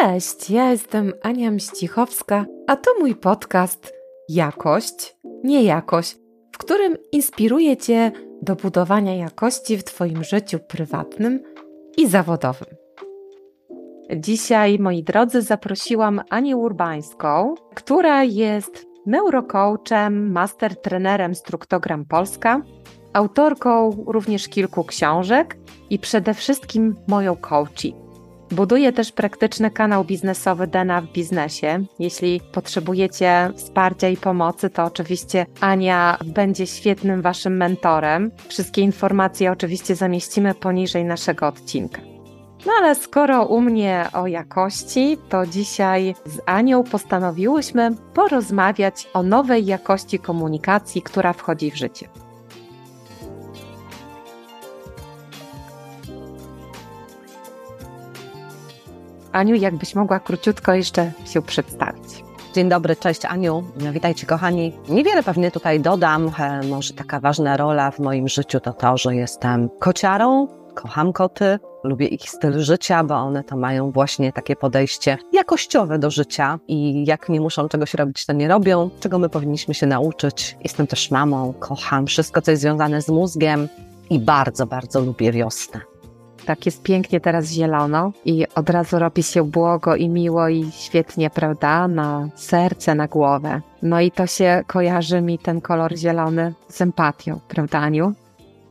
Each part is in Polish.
Cześć, ja jestem Ania Mścichowska, a to mój podcast Jakość, nie jakość, w którym inspiruję Cię do budowania jakości w Twoim życiu prywatnym i zawodowym. Dzisiaj, moi drodzy, zaprosiłam Anię Urbańską, która jest neurocoachem, master trenerem Struktogram Polska, autorką również kilku książek i przede wszystkim moją coachi. Buduję też praktyczny kanał biznesowy Dana w biznesie. Jeśli potrzebujecie wsparcia i pomocy, to oczywiście Ania będzie świetnym Waszym mentorem. Wszystkie informacje oczywiście zamieścimy poniżej naszego odcinka. No ale skoro u mnie o jakości, to dzisiaj z Anią postanowiłyśmy porozmawiać o nowej jakości komunikacji, która wchodzi w życie. Aniu, jakbyś mogła króciutko jeszcze się przedstawić. Dzień dobry, cześć Aniu, witajcie kochani. Niewiele pewnie tutaj dodam, e, może taka ważna rola w moim życiu to to, że jestem kociarą, kocham koty, lubię ich styl życia, bo one to mają właśnie takie podejście jakościowe do życia i jak nie muszą czegoś robić, to nie robią, czego my powinniśmy się nauczyć. Jestem też mamą, kocham wszystko, co jest związane z mózgiem i bardzo, bardzo lubię wiosnę tak jest pięknie teraz zielono i od razu robi się błogo i miło i świetnie, prawda? Na serce, na głowę. No i to się kojarzy mi ten kolor zielony z empatią, prawda Aniu?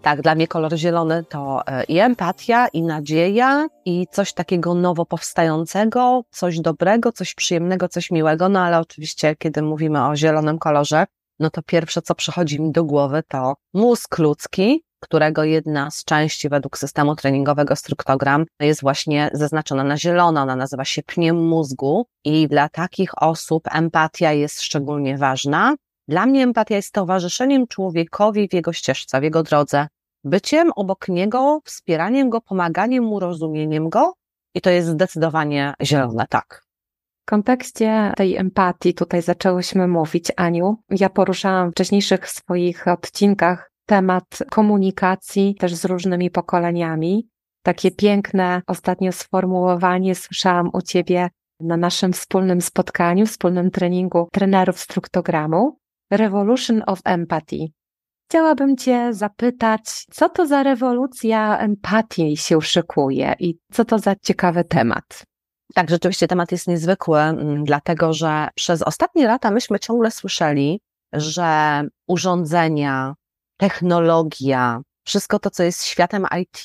Tak, dla mnie kolor zielony to e, i empatia, i nadzieja, i coś takiego nowo powstającego, coś dobrego, coś przyjemnego, coś miłego. No ale oczywiście, kiedy mówimy o zielonym kolorze, no to pierwsze, co przychodzi mi do głowy, to mózg ludzki, którego jedna z części według systemu treningowego Struktogram jest właśnie zaznaczona na zielono. Ona nazywa się pniem mózgu i dla takich osób empatia jest szczególnie ważna. Dla mnie empatia jest towarzyszeniem człowiekowi w jego ścieżce, w jego drodze, byciem obok niego, wspieraniem go, pomaganiem mu, rozumieniem go i to jest zdecydowanie zielone, tak. W kontekście tej empatii tutaj zaczęłyśmy mówić, Aniu. Ja poruszałam w wcześniejszych swoich odcinkach temat komunikacji też z różnymi pokoleniami. Takie piękne ostatnio sformułowanie słyszałam u Ciebie na naszym wspólnym spotkaniu, wspólnym treningu trenerów struktogramu Revolution of Empathy. Chciałabym Cię zapytać, co to za rewolucja empatii się szykuje i co to za ciekawy temat? Tak, rzeczywiście temat jest niezwykły, mm, dlatego że przez ostatnie lata myśmy ciągle słyszeli, że urządzenia, technologia, wszystko to, co jest światem IT,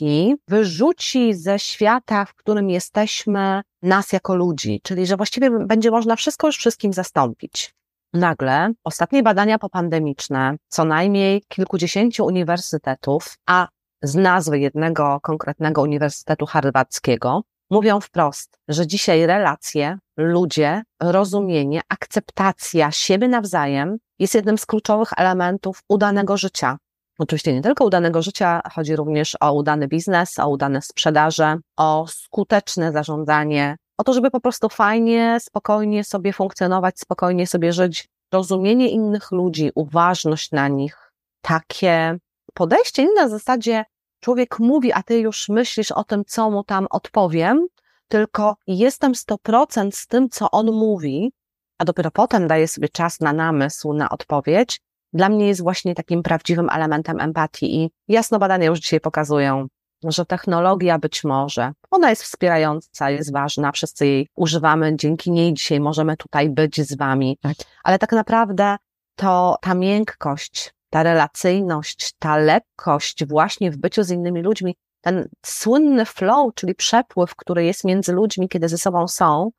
wyrzuci ze świata, w którym jesteśmy, nas jako ludzi, czyli że właściwie będzie można wszystko już wszystkim zastąpić. Nagle ostatnie badania popandemiczne, co najmniej kilkudziesięciu uniwersytetów, a z nazwy jednego konkretnego uniwersytetu harwardzkiego, mówią wprost, że dzisiaj relacje, ludzie, rozumienie, akceptacja siebie nawzajem jest jednym z kluczowych elementów udanego życia. Oczywiście nie tylko udanego życia, chodzi również o udany biznes, o udane sprzedaże, o skuteczne zarządzanie, o to, żeby po prostu fajnie, spokojnie sobie funkcjonować, spokojnie sobie żyć. Rozumienie innych ludzi, uważność na nich, takie podejście nie na zasadzie człowiek mówi, a ty już myślisz o tym, co mu tam odpowiem, tylko jestem 100% z tym, co on mówi, a dopiero potem daję sobie czas na namysł, na odpowiedź, dla mnie jest właśnie takim prawdziwym elementem empatii i jasno badania już dzisiaj pokazują, że technologia być może, ona jest wspierająca, jest ważna, wszyscy jej używamy, dzięki niej dzisiaj możemy tutaj być z wami, tak. ale tak naprawdę to ta miękkość, ta relacyjność, ta lekkość właśnie w byciu z innymi ludźmi, ten słynny flow, czyli przepływ, który jest między ludźmi, kiedy ze sobą są,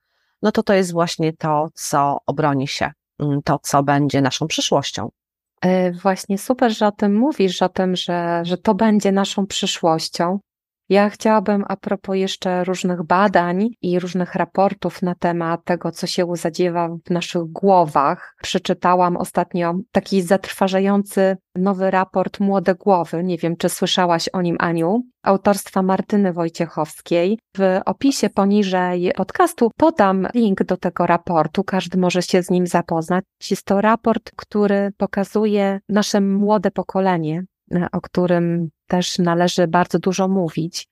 no to to jest właśnie to, co obroni się, to, co będzie naszą przyszłością. E, właśnie super, że o tym mówisz, o tym, że, że to będzie naszą przyszłością. Ja chciałabym a propos jeszcze różnych badań i różnych raportów na temat tego, co się zadziewa w naszych głowach. Przeczytałam ostatnio taki zatrważający nowy raport Młode Głowy. Nie wiem, czy słyszałaś o nim, Aniu, autorstwa Martyny Wojciechowskiej. W opisie poniżej podcastu podam link do tego raportu. Każdy może się z nim zapoznać. Jest to raport, który pokazuje nasze młode pokolenie, o którym też należy bardzo dużo mówić.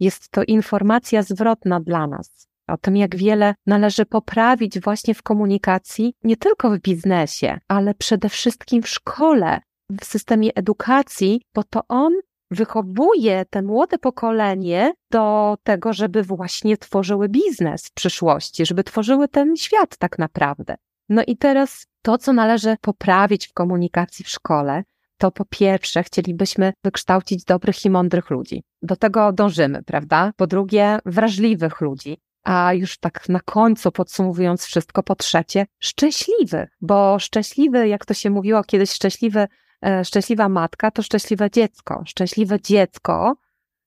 Jest to informacja zwrotna dla nas. o tym, jak wiele należy poprawić właśnie w komunikacji, nie tylko w biznesie, ale przede wszystkim w szkole, w systemie edukacji, bo to on wychowuje te młode pokolenie do tego, żeby właśnie tworzyły biznes w przyszłości, żeby tworzyły ten świat tak naprawdę. No i teraz to, co należy poprawić w komunikacji w szkole, to po pierwsze chcielibyśmy wykształcić dobrych i mądrych ludzi. Do tego dążymy, prawda? Po drugie, wrażliwych ludzi. A już tak na końcu podsumowując wszystko, po trzecie, szczęśliwych, bo szczęśliwy, jak to się mówiło kiedyś, szczęśliwy, e, szczęśliwa matka to szczęśliwe dziecko. Szczęśliwe dziecko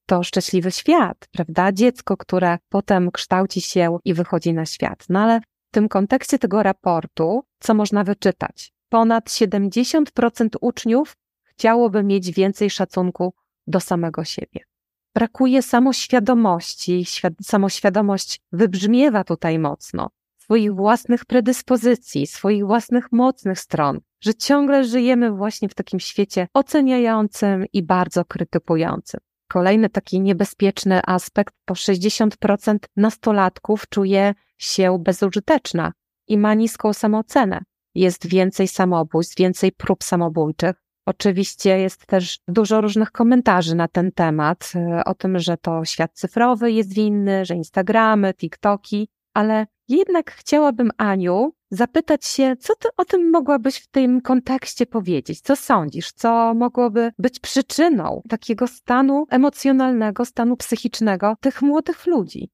to szczęśliwy świat, prawda? Dziecko, które potem kształci się i wychodzi na świat. No ale w tym kontekście tego raportu, co można wyczytać? Ponad 70% uczniów chciałoby mieć więcej szacunku do samego siebie. Brakuje samoświadomości, samoświadomość wybrzmiewa tutaj mocno, swoich własnych predyspozycji, swoich własnych mocnych stron, że ciągle żyjemy właśnie w takim świecie oceniającym i bardzo krytykującym. Kolejny taki niebezpieczny aspekt, po 60% nastolatków czuje się bezużyteczna i ma niską samoocenę. Jest więcej samobójstw, więcej prób samobójczych, Oczywiście jest też dużo różnych komentarzy na ten temat, e, o tym, że to świat cyfrowy jest winny, że Instagramy, TikToki, ale jednak chciałabym, Aniu, zapytać się, co ty o tym mogłabyś w tym kontekście powiedzieć? Co sądzisz? Co mogłoby być przyczyną takiego stanu emocjonalnego, stanu psychicznego tych młodych ludzi?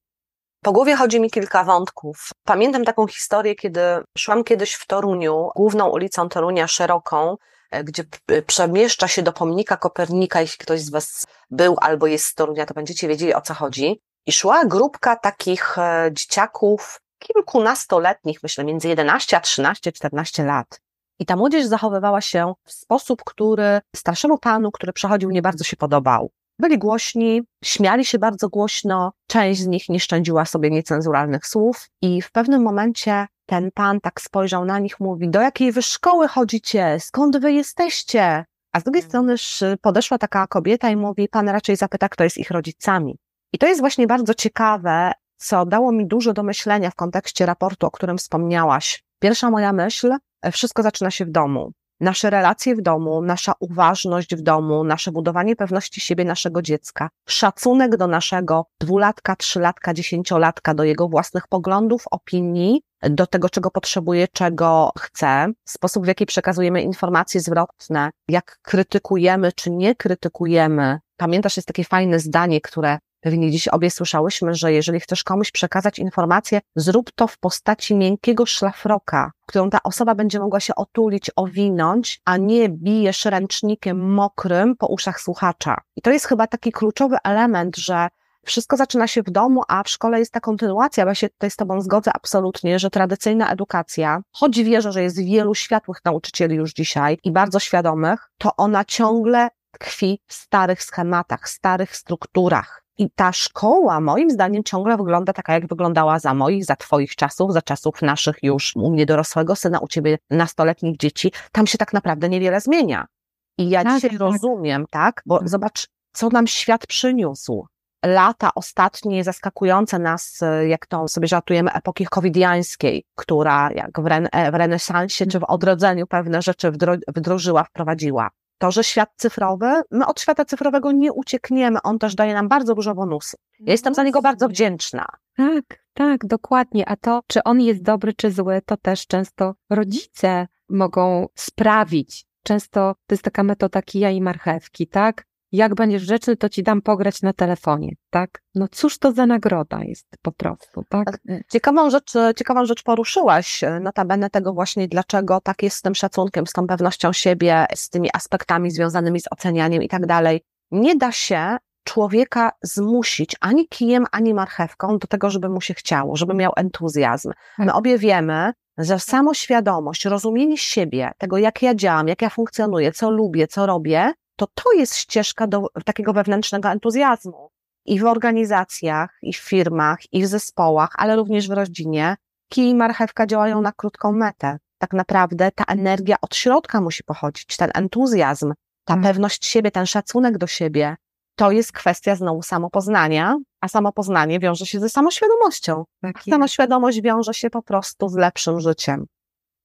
Po głowie chodzi mi kilka wątków. Pamiętam taką historię, kiedy szłam kiedyś w Toruniu, główną ulicą Torunia szeroką, gdzie przemieszcza się do pomnika Kopernika, jeśli ktoś z Was był albo jest z Torunia, to będziecie wiedzieli o co chodzi. I szła grupka takich e, dzieciaków, kilkunastoletnich, myślę, między 11 a 13, 14 lat. I ta młodzież zachowywała się w sposób, który starszemu panu, który przechodził, nie bardzo się podobał. Byli głośni, śmiali się bardzo głośno, część z nich nie szczędziła sobie niecenzuralnych słów i w pewnym momencie ten pan tak spojrzał na nich, mówi, do jakiej wy szkoły chodzicie, skąd wy jesteście? A z drugiej mhm. strony podeszła taka kobieta i mówi, pan raczej zapyta, kto jest ich rodzicami. I to jest właśnie bardzo ciekawe, co dało mi dużo do myślenia w kontekście raportu, o którym wspomniałaś. Pierwsza moja myśl, e, wszystko zaczyna się w domu nasze relacje w domu, nasza uważność w domu, nasze budowanie pewności siebie naszego dziecka, szacunek do naszego dwulatka, trzylatka, dziesięciolatka, do jego własnych poglądów, opinii, do tego, czego potrzebuje, czego chce, sposób, w jaki przekazujemy informacje zwrotne, jak krytykujemy czy nie krytykujemy. Pamiętasz, jest takie fajne zdanie, które Pewnie dziś obie słyszałyśmy, że jeżeli chcesz komuś przekazać informację, zrób to w postaci miękkiego szlafroka, którą ta osoba będzie mogła się otulić, owinąć, a nie bijesz ręcznikiem mokrym po uszach słuchacza. I to jest chyba taki kluczowy element, że wszystko zaczyna się w domu, a w szkole jest ta kontynuacja. Ja się tutaj z Tobą zgodzę absolutnie, że tradycyjna edukacja, choć wierzę, że jest wielu światłych nauczycieli już dzisiaj i bardzo świadomych, to ona ciągle tkwi w starych schematach, starych strukturach. I ta szkoła, moim zdaniem, ciągle wygląda taka, jak wyglądała za moich, za Twoich czasów, za czasów naszych już, u mnie dorosłego syna, u Ciebie nastoletnich dzieci. Tam się tak naprawdę niewiele zmienia. I ja tak, dzisiaj tak. rozumiem, tak? Bo mhm. zobacz, co nam świat przyniósł. Lata ostatnie zaskakujące nas, jak to sobie żartujemy, epoki covidiańskiej, która jak w, w renesansie czy w odrodzeniu pewne rzeczy wdrożyła, wprowadziła to, że świat cyfrowy, my od świata cyfrowego nie uciekniemy, on też daje nam bardzo dużo bonusów. Ja jestem za niego bardzo wdzięczna. Tak, tak, dokładnie. A to, czy on jest dobry, czy zły, to też często rodzice mogą sprawić. Często to jest taka metoda kija i marchewki, tak? Jak będziesz rzeczy, to ci dam pograć na telefonie, tak? No cóż to za nagroda jest po prostu, tak? Ciekawą rzecz, ciekawą rzecz poruszyłaś, notabene tego właśnie, dlaczego tak jest z tym szacunkiem, z tą pewnością siebie, z tymi aspektami związanymi z ocenianiem i tak dalej. Nie da się człowieka zmusić ani kijem, ani marchewką do tego, żeby mu się chciało, żeby miał entuzjazm. My tak. obie wiemy, że samoświadomość, rozumienie siebie, tego jak ja działam, jak ja funkcjonuję, co lubię, co robię, to to jest ścieżka do takiego wewnętrznego entuzjazmu. I w organizacjach, i w firmach, i w zespołach, ale również w rodzinie, kij i marchewka działają na krótką metę. Tak naprawdę ta energia od środka musi pochodzić, ten entuzjazm, ta hmm. pewność siebie, ten szacunek do siebie. To jest kwestia znowu samopoznania a samopoznanie wiąże się ze samoświadomością. Tak Samoświadomość wiąże się po prostu z lepszym życiem.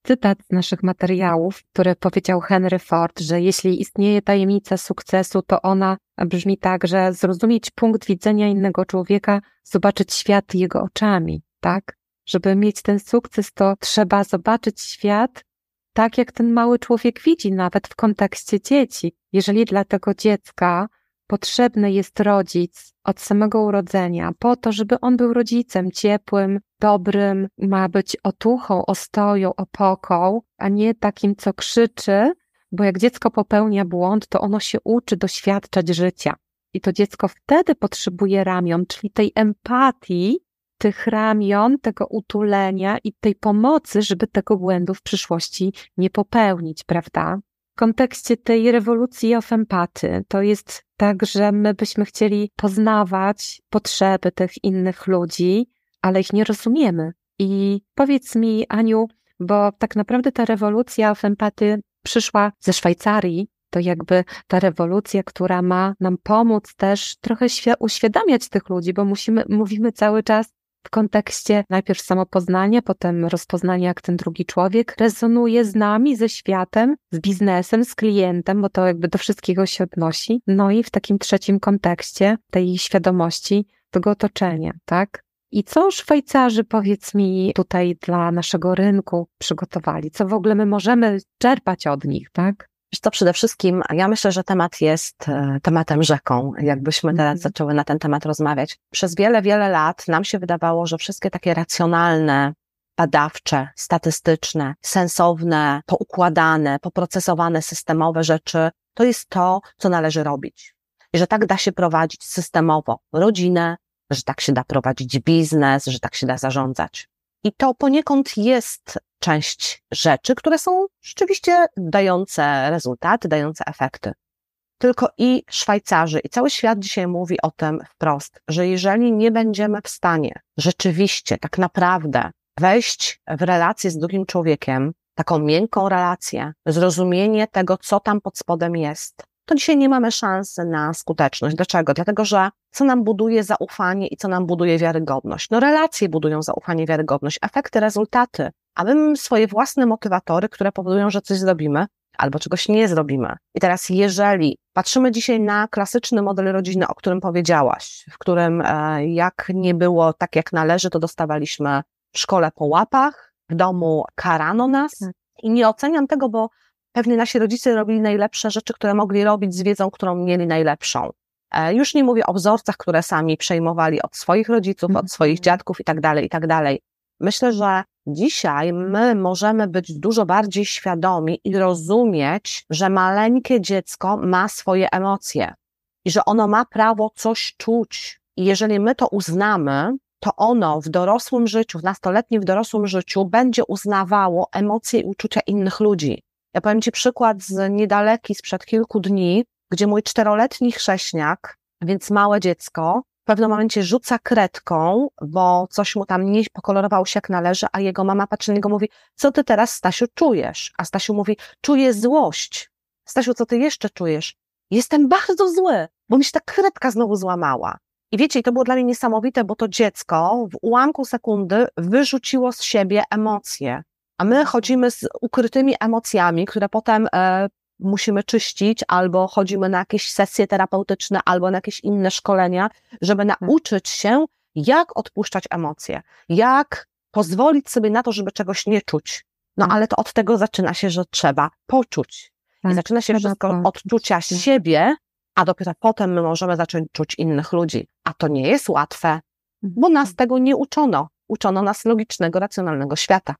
Cytat z naszych materiałów, który powiedział Henry Ford, że jeśli istnieje tajemnica sukcesu, to ona brzmi tak, że zrozumieć punkt widzenia innego człowieka, zobaczyć świat jego oczami, tak? Żeby mieć ten sukces, to trzeba zobaczyć świat tak, jak ten mały człowiek widzi, nawet w kontekście dzieci. Jeżeli dla tego dziecka potrzebny jest rodzic od samego urodzenia, po to, żeby on był rodzicem ciepłym, dobrym, ma być otuchą, ostoją, opoką, a nie takim, co krzyczy, bo jak dziecko popełnia błąd, to ono się uczy doświadczać życia. I to dziecko wtedy potrzebuje ramion, czyli tej empatii, tych ramion, tego utulenia i tej pomocy, żeby tego błędu w przyszłości nie popełnić, prawda? Kontekście tej rewolucji of empaty, to jest tak, że my byśmy chcieli poznawać potrzeby tych innych ludzi, ale ich nie rozumiemy. I powiedz mi, Aniu, bo tak naprawdę ta rewolucja of empaty przyszła ze Szwajcarii, to jakby ta rewolucja, która ma nam pomóc też trochę uświadamiać tych ludzi, bo musimy, mówimy cały czas w kontekście najpierw samopoznania, potem rozpoznania, jak ten drugi człowiek rezonuje z nami, ze światem, z biznesem, z klientem, bo to jakby do wszystkiego się odnosi. No i w takim trzecim kontekście tej świadomości, tego otoczenia, tak? I co Szwajcarzy, powiedz mi, tutaj dla naszego rynku przygotowali? Co w ogóle my możemy czerpać od nich, tak? To przede wszystkim ja myślę, że temat jest e, tematem rzeką, jakbyśmy teraz mhm. zaczęły na ten temat rozmawiać. Przez wiele, wiele lat nam się wydawało, że wszystkie takie racjonalne, badawcze, statystyczne, sensowne, poukładane, poprocesowane, systemowe rzeczy, to jest to, co należy robić. I że tak da się prowadzić systemowo rodzinę, że tak się da prowadzić biznes, że tak się da zarządzać. I to poniekąd jest część rzeczy, które są rzeczywiście dające rezultaty, dające efekty. Tylko i Szwajcarzy, i cały świat dzisiaj mówi o tym wprost, że jeżeli nie będziemy w stanie rzeczywiście, tak naprawdę wejść w relację z drugim człowiekiem, taką miękką relację, zrozumienie tego, co tam pod spodem jest, to dzisiaj nie mamy szansy na skuteczność. Dlaczego? Dlatego, że co nam buduje zaufanie i co nam buduje wiarygodność? No relacje budują zaufanie, wiarygodność, efekty, rezultaty, a my swoje własne motywatory, które powodują, że coś zrobimy albo czegoś nie zrobimy. I teraz, jeżeli patrzymy dzisiaj na klasyczny model rodziny, o którym powiedziałaś, w którym e, jak nie było tak, jak należy, to dostawaliśmy w szkole po łapach, w domu karano nas. Tak. I nie oceniam tego, bo pewnie nasi rodzice robili najlepsze rzeczy, które mogli robić z wiedzą, którą mieli najlepszą. E, już nie mówię o wzorcach, które sami przejmowali od swoich rodziców, od swoich mhm. dziadków i tak dalej, i tak dalej. Myślę, że dzisiaj my możemy być dużo bardziej świadomi i rozumieć, że maleńkie dziecko ma swoje emocje i że ono ma prawo coś czuć. I jeżeli my to uznamy, to ono w dorosłym życiu, w nastoletnim, w dorosłym życiu będzie uznawało emocje i uczucia innych ludzi. Ja powiem Ci przykład z niedaleki, sprzed kilku dni, gdzie mój czteroletni chrześniak, więc małe dziecko, w pewnym momencie rzuca kredką, bo coś mu tam nie pokolorowało się jak należy, a jego mama patrzy na niego i mówi, co ty teraz, Stasiu, czujesz? A Stasiu mówi, czuję złość. Stasiu, co ty jeszcze czujesz? Jestem bardzo zły, bo mi się ta kredka znowu złamała. I wiecie, to było dla mnie niesamowite, bo to dziecko w ułamku sekundy wyrzuciło z siebie emocje. A my chodzimy z ukrytymi emocjami, które potem e, musimy czyścić, albo chodzimy na jakieś sesje terapeutyczne, albo na jakieś inne szkolenia, żeby tak. nauczyć się, jak odpuszczać emocje, jak pozwolić sobie na to, żeby czegoś nie czuć. No tak. ale to od tego zaczyna się, że trzeba poczuć. I tak, zaczyna się wszystko od czucia siebie, a dopiero potem my możemy zacząć czuć innych ludzi. A to nie jest łatwe, bo nas mhm. tego nie uczono. Uczono nas logicznego, racjonalnego świata.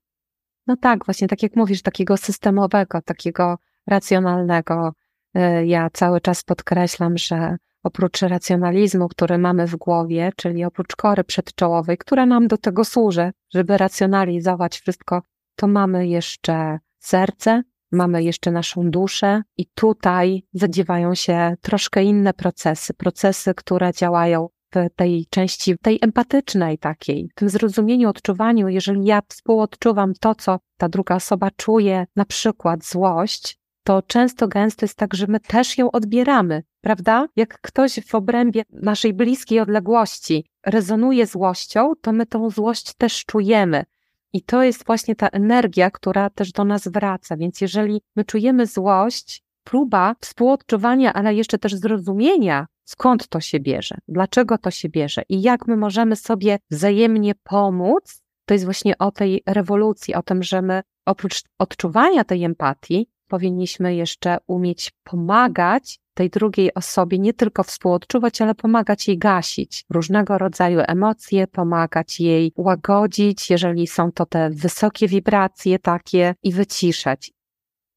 No tak, właśnie tak jak mówisz, takiego systemowego, takiego racjonalnego. Y, ja cały czas podkreślam, że oprócz racjonalizmu, który mamy w głowie, czyli oprócz kory przedczołowej, która nam do tego służy, żeby racjonalizować wszystko, to mamy jeszcze serce, mamy jeszcze naszą duszę i tutaj zadziewają się troszkę inne procesy, procesy, które działają w tej części, tej empatycznej takiej, w tym zrozumieniu, odczuwaniu, jeżeli ja współodczuwam to, co ta druga osoba czuje, na przykład złość, to często gęsto jest tak, że my też ją odbieramy, prawda? Jak ktoś w obrębie naszej bliskiej odległości rezonuje złością, to my tą złość też czujemy. I to jest właśnie ta energia, która też do nas wraca. Więc jeżeli my czujemy złość, próba współodczuwania, ale jeszcze też zrozumienia, skąd to się bierze, dlaczego to się bierze i jak my możemy sobie wzajemnie pomóc, to jest właśnie o tej rewolucji, o tym, że my oprócz odczuwania tej empatii, powinniśmy jeszcze umieć pomagać tej drugiej osobie, nie tylko współodczuwać, ale pomagać jej gasić różnego rodzaju emocje, pomagać jej łagodzić, jeżeli są to te wysokie wibracje takie i wyciszać.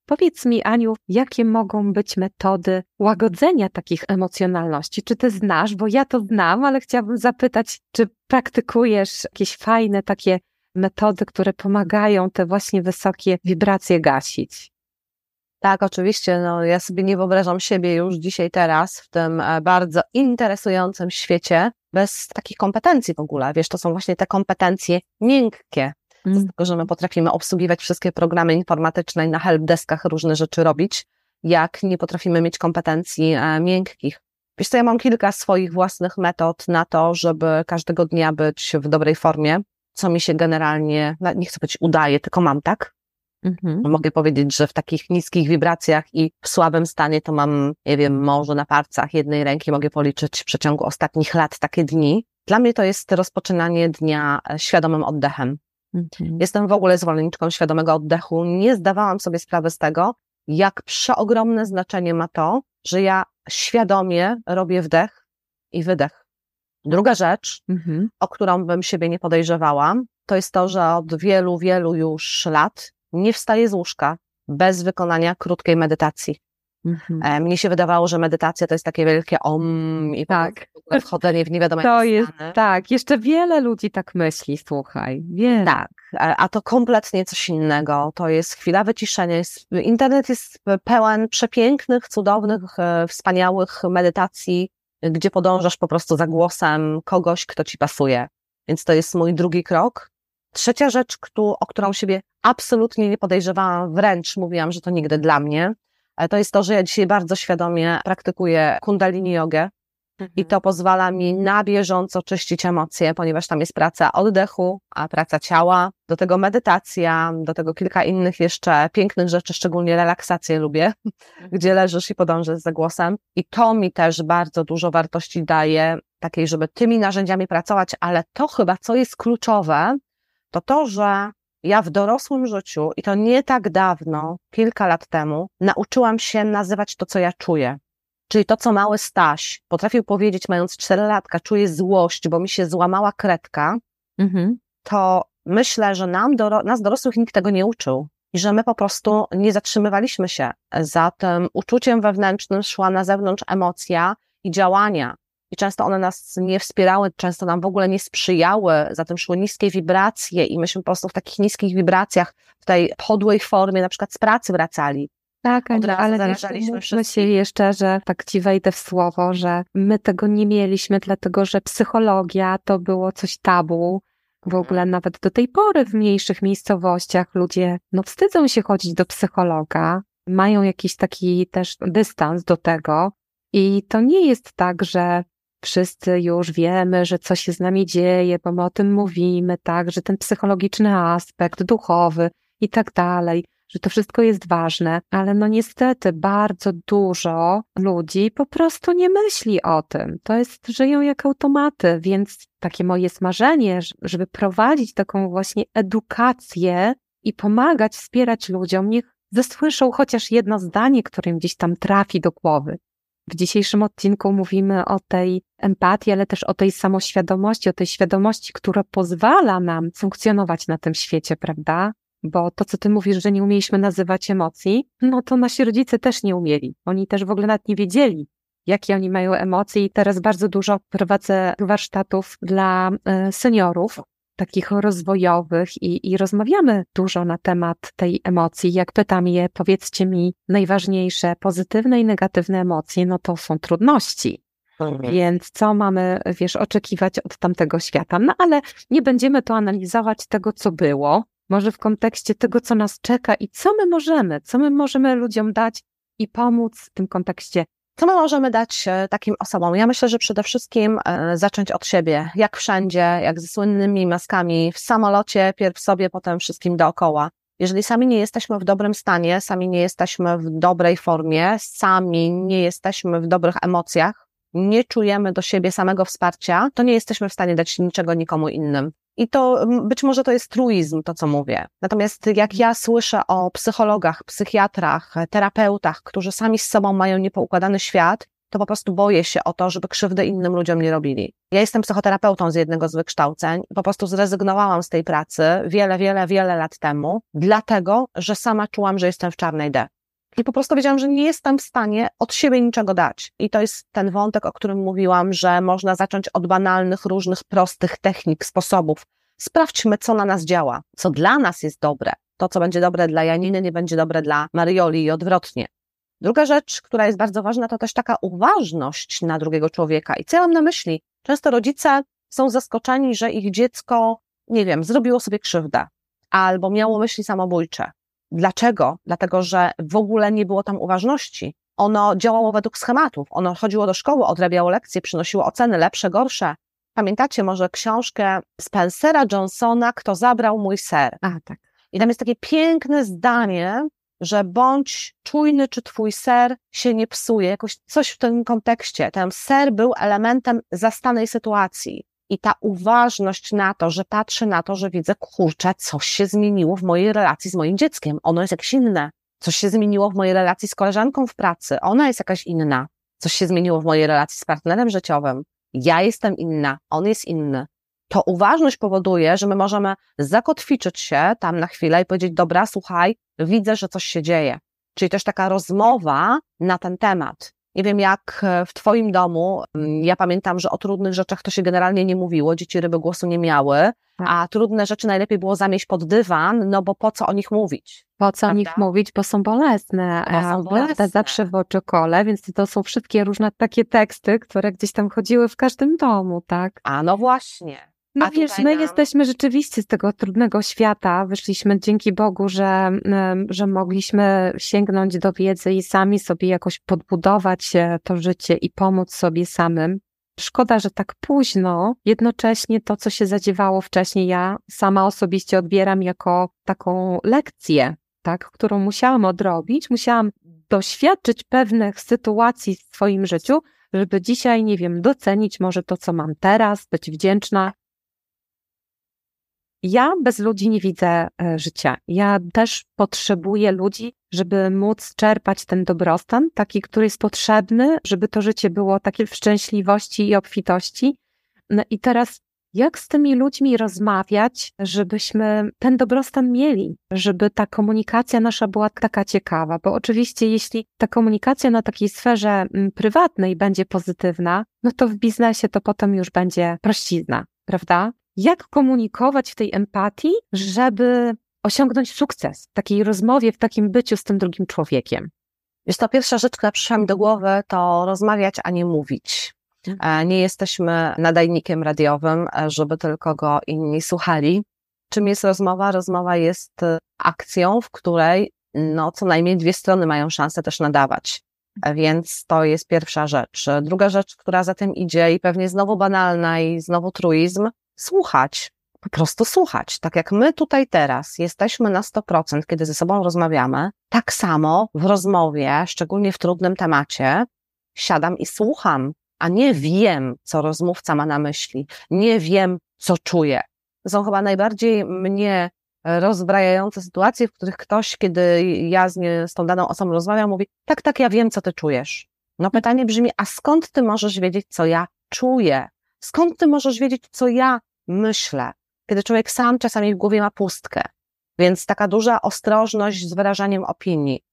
Powiedz mi, Aniu, jakie mogą być metody łagodzenia takich emocjonalności? Czy ty znasz? Bo ja to znam, ale chciałabym zapytać, czy praktykujesz jakieś fajne takie metody, które pomagają te właśnie wysokie wibracje gasić? Tak, oczywiście. No, ja sobie nie wyobrażam siebie już dzisiaj, teraz, w tym e, bardzo interesującym świecie, bez takich kompetencji w ogóle. Wiesz, to są właśnie te kompetencje miękkie. Mm. Tylko, że my potrafimy obsługiwać wszystkie programy informatyczne i na helpdeskach różne rzeczy robić, jak nie potrafimy mieć kompetencji e, miękkich. Wiesz co, ja mam kilka swoich własnych metod na to, żeby każdego dnia być w dobrej formie, co mi się generalnie, nie chcę powiedzieć udaje, tylko mam, tak? Mhm. Mogę powiedzieć, że w takich niskich wibracjach i w słabym stanie to mam, nie wiem, może na palcach jednej ręki mogę policzyć w przeciągu ostatnich lat takie dni. Dla mnie to jest rozpoczynanie dnia e, świadomym oddechem. Mhm. Jestem w ogóle zwolenniczką świadomego oddechu. Nie zdawałam sobie sprawy z tego, jak przeogromne znaczenie ma to, że ja świadomie robię wdech i wydech. Druga rzecz, mhm. o którą bym siebie nie podejrzewała, to jest to, że od wielu, wielu już lat nie wstaję z łóżka bez wykonania krótkiej medytacji. Mhm. E, mnie się wydawało, że medytacja to jest takie wielkie om i tak. wchodzenie w nie wiadomo To jest, stany. tak, jeszcze wiele ludzi tak myśli, słuchaj, wiele. Tak, a to kompletnie coś innego. To jest chwila wyciszenia. Jest, internet jest pełen przepięknych, cudownych, e, wspaniałych medytacji, gdzie podążasz po prostu za głosem kogoś, kto ci pasuje. Więc to jest mój drugi krok. Trzecia rzecz, o którą siebie absolutnie nie podejrzewałam, wręcz mówiłam, że to nigdy dla mnie, to jest to, że ja dzisiaj bardzo świadomie praktykuję kundalini jogę mhm. i to pozwala mi na bieżąco czyścić emocje, ponieważ tam jest praca oddechu, a praca ciała, do tego medytacja, do tego kilka innych jeszcze pięknych rzeczy, szczególnie relaksację lubię, mhm. gdzie leżysz i podążysz za głosem i to mi też bardzo dużo wartości daje, takiej, żeby tymi narzędziami pracować, ale to chyba, co jest kluczowe, to to, że ja w dorosłym życiu, i to nie tak dawno, kilka lat temu, nauczyłam się nazywać to, co ja czuję. Czyli to, co mały Staś potrafił powiedzieć, mając 4 latka, czuję złość, bo mi się złamała kredka, mhm. to myślę, że nam, doro nas dorosłych nikt tego nie uczył. I że my po prostu nie zatrzymywaliśmy się za tym uczuciem wewnętrznym, szła na zewnątrz emocja i działania i często one nas nie wspierały, często nam w ogóle nie sprzyjały, zatem szły niskie wibracje i myśmy po prostu w takich niskich wibracjach, w tej podłej formie, na przykład z pracy wracali. Tak, ale zarażaliśmy się jeszcze, że tak ci wejdę w słowo, że my tego nie mieliśmy, dlatego że psychologia to było coś tabu. W mhm. ogóle nawet do tej pory w mniejszych miejscowościach ludzie no wstydzą się chodzić do psychologa, mają jakiś taki też dystans do tego. I to nie jest tak, że wszyscy już wiemy, że coś się z nami dzieje, bo my o tym mówimy, tak, że ten psychologiczny aspekt, duchowy i tak dalej, że to wszystko jest ważne, ale no niestety bardzo dużo ludzi po prostu nie myśli o tym. To jest, żyją jak automaty, więc takie moje marzenie, żeby prowadzić taką właśnie edukację i pomagać, wspierać ludziom, niech wysłyszą chociaż jedno zdanie, które im gdzieś tam trafi do głowy. W dzisiejszym odcinku mówimy o tej empatii, ale też o tej samoświadomości, o tej świadomości, która pozwala nam funkcjonować na tym świecie, prawda? Bo to, co ty mówisz, że nie umieliśmy nazywać emocji, no to nasi rodzice też nie umieli. Oni też w ogóle nawet nie wiedzieli, jakie oni mają emocje i teraz bardzo dużo prowadzę warsztatów dla e, seniorów, takich rozwojowych i, i rozmawiamy dużo na temat tej emocji. Jak pytam je, powiedzcie mi najważniejsze pozytywne i negatywne emocje, no to są trudności. Mhm. Więc co mamy, wiesz, oczekiwać od tamtego świata? No ale nie będziemy tu analizować tego, co było, może w kontekście tego, co nas czeka i co my możemy, co my możemy ludziom dać i pomóc w tym kontekście co my możemy dać takim osobom? Ja myślę, że przede wszystkim e, zacząć od siebie, jak wszędzie, jak ze słynnymi maskami w samolocie, pierw sobie, potem wszystkim dookoła. Jeżeli sami nie jesteśmy w dobrym stanie, sami nie jesteśmy w dobrej formie, sami nie jesteśmy w dobrych emocjach, nie czujemy do siebie samego wsparcia, to nie jesteśmy w stanie dać niczego nikomu innym. I to być może to jest truizm, to co mówię. Natomiast jak ja słyszę o psychologach, psychiatrach, terapeutach, którzy sami z sobą mają niepoukładany świat, to po prostu boję się o to, żeby krzywdy innym ludziom nie robili. Ja jestem psychoterapeutą z jednego z wykształceń i po prostu zrezygnowałam z tej pracy wiele, wiele, wiele lat temu, dlatego, że sama czułam, że jestem w czarnej D. I po prostu wiedziałam, że nie jestem w stanie od siebie niczego dać. I to jest ten wątek, o którym mówiłam, że można zacząć od banalnych, różnych, prostych technik, sposobów. Sprawdźmy, co na nas działa, co dla nas jest dobre. To, co będzie dobre dla Janiny, nie będzie dobre dla Marioli i odwrotnie. Druga rzecz, która jest bardzo ważna, to też taka uważność na drugiego człowieka. I co ja mam na myśli? Często rodzice są zaskoczeni, że ich dziecko, nie wiem, zrobiło sobie krzywdę albo miało myśli samobójcze. Dlaczego? Dlatego, że w ogóle nie było tam uważności. Ono działało według schematów. Ono chodziło do szkoły, odrabiało lekcje, przynosiło oceny lepsze, gorsze. Pamiętacie może książkę Spencera Johnsona, Kto zabrał mój ser? A, tak. I tam jest takie piękne zdanie, że bądź czujny, czy twój ser się nie psuje, jakoś coś w tym kontekście. Ten ser był elementem zastanej sytuacji. I ta uważność na to, że patrzę na to, że widzę, kurczę, coś się zmieniło w mojej relacji z moim dzieckiem. Ono jest jakieś inne. Coś się zmieniło w mojej relacji z koleżanką w pracy. Ona jest jakaś inna. Coś się zmieniło w mojej relacji z partnerem życiowym. Ja jestem inna, on jest inny. To uważność powoduje, że my możemy zakotwiczyć się tam na chwilę i powiedzieć: Dobra, słuchaj, widzę, że coś się dzieje. Czyli też taka rozmowa na ten temat. Nie wiem, jak e, w Twoim domu, mm, ja pamiętam, że o trudnych rzeczach to się generalnie nie mówiło, dzieci ryby głosu nie miały, tak. a trudne rzeczy najlepiej było zamieść pod dywan, no bo po co o nich mówić? Po co o nich mówić, bo są bolesne, bo są bolesne. zawsze w oczy kole, więc to są wszystkie różne takie teksty, które gdzieś tam chodziły w każdym domu, tak? A no właśnie. No A wiesz, my nam... jesteśmy rzeczywiście z tego trudnego świata, wyszliśmy dzięki Bogu, że, że mogliśmy sięgnąć do wiedzy i sami sobie jakoś podbudować to życie i pomóc sobie samym. Szkoda, że tak późno, jednocześnie to, co się zadziewało wcześniej, ja sama osobiście odbieram jako taką lekcję, tak, którą musiałam odrobić, musiałam doświadczyć pewnych sytuacji w swoim życiu, żeby dzisiaj, nie wiem, docenić może to, co mam teraz, być wdzięczna ja bez ludzi nie widzę e, życia. Ja też potrzebuję ludzi, żeby móc czerpać ten dobrostan, taki, który jest potrzebny, żeby to życie było takie w szczęśliwości i obfitości. No i teraz, jak z tymi ludźmi rozmawiać, żebyśmy ten dobrostan mieli, żeby ta komunikacja nasza była taka ciekawa? Bo oczywiście, jeśli ta komunikacja na takiej sferze prywatnej będzie pozytywna, no to w biznesie to potem już będzie prościzna, prawda? Jak komunikować w tej empatii, żeby osiągnąć sukces w takiej rozmowie, w takim byciu z tym drugim człowiekiem? Jest to pierwsza rzecz, która przyszła mi do głowy, to rozmawiać, a nie mówić. Mhm. E, nie jesteśmy nadajnikiem radiowym, e, żeby tylko go inni słuchali. Czym jest rozmowa? Rozmowa jest e, akcją, w której no, co najmniej dwie strony mają szansę też nadawać. Więc to jest pierwsza rzecz. Druga rzecz, która za tym idzie i pewnie znowu banalna i znowu truizm, słuchać, po prostu słuchać. Tak jak my tutaj teraz jesteśmy na 100%, kiedy ze sobą rozmawiamy, tak samo w rozmowie, szczególnie w trudnym temacie, siadam i słucham, a nie wiem, co rozmówca ma na myśli, nie wiem, co czuje. To są chyba najbardziej mnie rozbrajające sytuacje, w których ktoś, kiedy ja z, nie, z tą daną osobą rozmawiam, mówi, tak, tak, ja wiem, co ty czujesz. No pytanie brzmi, a skąd ty możesz wiedzieć, co ja czuję? Skąd ty możesz wiedzieć, co ja myślę? Kiedy człowiek sam czasami w głowie ma pustkę. Więc taka duża ostrożność z wyrażaniem opinii.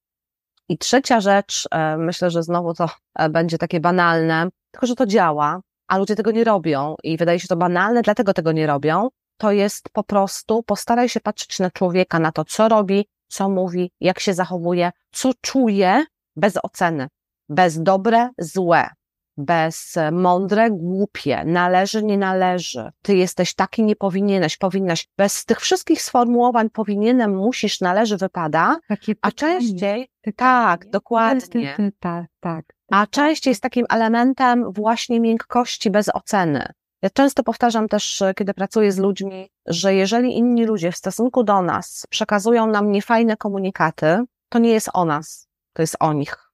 I trzecia rzecz, e, myślę, że znowu to e, będzie takie banalne, tylko że to działa, a ludzie tego nie robią i wydaje się to banalne, dlatego tego nie robią, to jest po prostu postaraj się patrzeć na człowieka, na to, co robi, co mówi, jak się zachowuje, co czuje, bez oceny, bez dobre, złe. Bez mądre, głupie, należy, nie należy, ty jesteś taki, nie powinieneś, powinnaś, bez tych wszystkich sformułowań powinienem, musisz, należy, wypada, Takie a pytanie, częściej, pytanie. tak, dokładnie, Tak, tak. a częściej jest takim elementem właśnie miękkości bez oceny. Ja często powtarzam też, e, kiedy pracuję z ludźmi, że jeżeli inni ludzie w stosunku do nas przekazują nam niefajne komunikaty, to nie jest o nas, to jest o nich.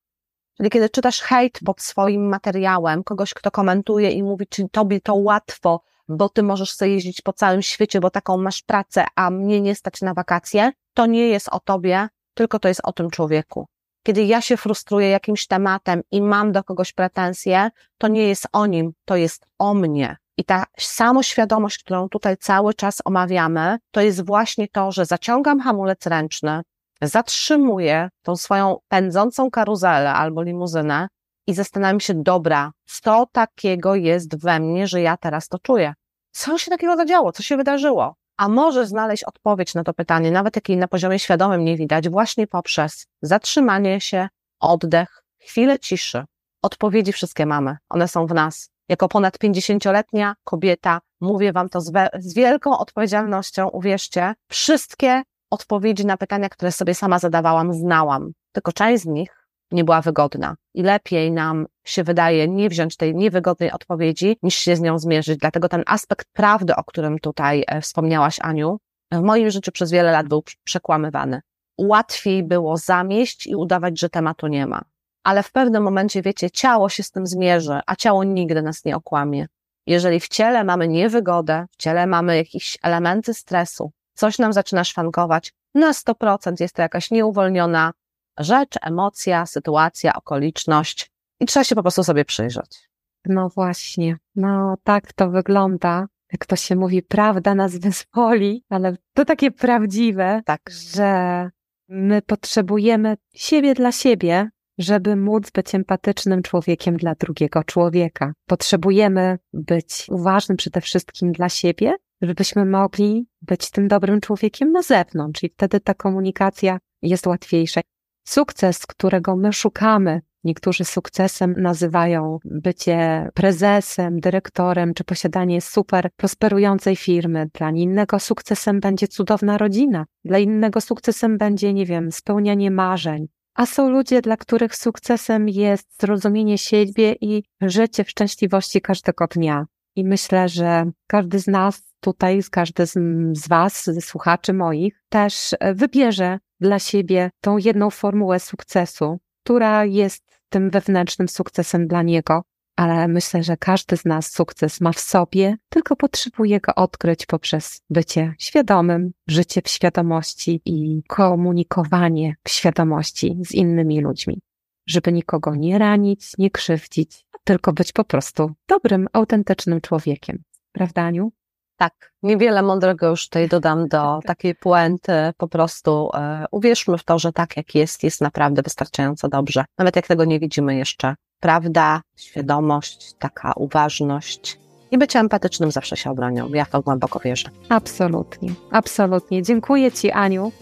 Czyli kiedy czytasz hejt pod swoim materiałem, kogoś, kto komentuje i mówi, czy tobie to łatwo, bo ty możesz sobie jeździć po całym świecie, bo taką masz pracę, a mnie nie stać na wakacje, to nie jest o tobie, tylko to jest o tym człowieku. Kiedy ja się frustruję jakimś tematem i mam do kogoś pretensje, to nie jest o nim, to jest o mnie. I ta samoświadomość, którą tutaj cały czas omawiamy, to jest właśnie to, że zaciągam hamulec ręczny, zatrzymuję tą swoją pędzącą karuzelę albo limuzynę i zastanawiam się, dobra, co takiego jest we mnie, że ja teraz to czuję? Co się takiego zadziało? Co się wydarzyło? A może znaleźć odpowiedź na to pytanie, nawet jakiej na poziomie świadomym nie widać, właśnie poprzez zatrzymanie się, oddech, chwilę ciszy. Odpowiedzi wszystkie mamy, one są w nas. Jako ponad 50-letnia kobieta mówię Wam to z, z wielką odpowiedzialnością, uwierzcie, wszystkie odpowiedzi na pytania, które sobie sama zadawałam, znałam. Tylko część z nich nie była wygodna. I lepiej nam się wydaje nie wziąć tej niewygodnej odpowiedzi, niż się z nią zmierzyć. Dlatego ten aspekt prawdy, o którym tutaj e, wspomniałaś, Aniu, w moim życiu przez wiele lat był przekłamywany. Łatwiej było zamieść i udawać, że tematu nie ma. Ale w pewnym momencie, wiecie, ciało się z tym zmierzy, a ciało nigdy nas nie okłamie. Jeżeli w ciele mamy niewygodę, w ciele mamy jakieś elementy stresu, coś nam zaczyna szwankować, na 100% jest to jakaś nieuwolniona rzecz, emocja, sytuacja, okoliczność i trzeba się po prostu sobie przyjrzeć. No właśnie, no tak to wygląda. Jak to się mówi, prawda nas wyzwoli, ale to takie prawdziwe, Tak. że my potrzebujemy siebie dla siebie, żeby móc być empatycznym człowiekiem dla drugiego człowieka. Potrzebujemy być uważnym przede wszystkim dla siebie, żebyśmy mogli być tym dobrym człowiekiem na zewnątrz i wtedy ta komunikacja jest łatwiejsza. Sukces, którego my szukamy, niektórzy sukcesem nazywają bycie prezesem, dyrektorem czy posiadanie super prosperującej firmy. Dla innego sukcesem będzie cudowna rodzina, dla innego sukcesem będzie, nie wiem, spełnianie marzeń. A są ludzie, dla których sukcesem jest zrozumienie siebie i życie w szczęśliwości każdego dnia. I myślę, że każdy z nas tutaj, każdy z, z Was, słuchaczy moich, też e, wybierze dla siebie tą jedną formułę sukcesu, która jest tym wewnętrznym sukcesem dla niego. Ale myślę, że każdy z nas sukces ma w sobie, tylko potrzebuje go odkryć poprzez bycie świadomym, życie w świadomości i komunikowanie w świadomości z innymi ludźmi. Żeby nikogo nie ranić, nie krzywdzić, tylko być po prostu dobrym, autentycznym człowiekiem. Prawda, Aniu? Tak, niewiele mądrego już tutaj dodam do takiej puenty. Po prostu e, uwierzmy w to, że tak jak jest, jest naprawdę wystarczająco dobrze. Nawet jak tego nie widzimy jeszcze. Prawda, świadomość, taka uważność i bycie empatycznym zawsze się obronią. Ja w to głęboko wierzę. Absolutnie, absolutnie. Dziękuję Ci, Aniu,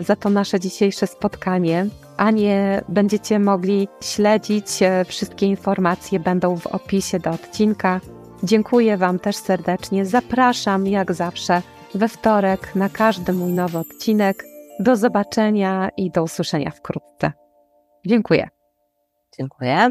za to nasze dzisiejsze spotkanie. Anię będziecie mogli śledzić. e, Wszystkie informacje będą w opisie do odcinka. Dziękuję Wam też serdecznie. Zapraszam jak zawsze we wtorek na każdy mój nowy odcinek. Do zobaczenia i do usłyszenia wkrótce. Dziękuję. Dziękuję.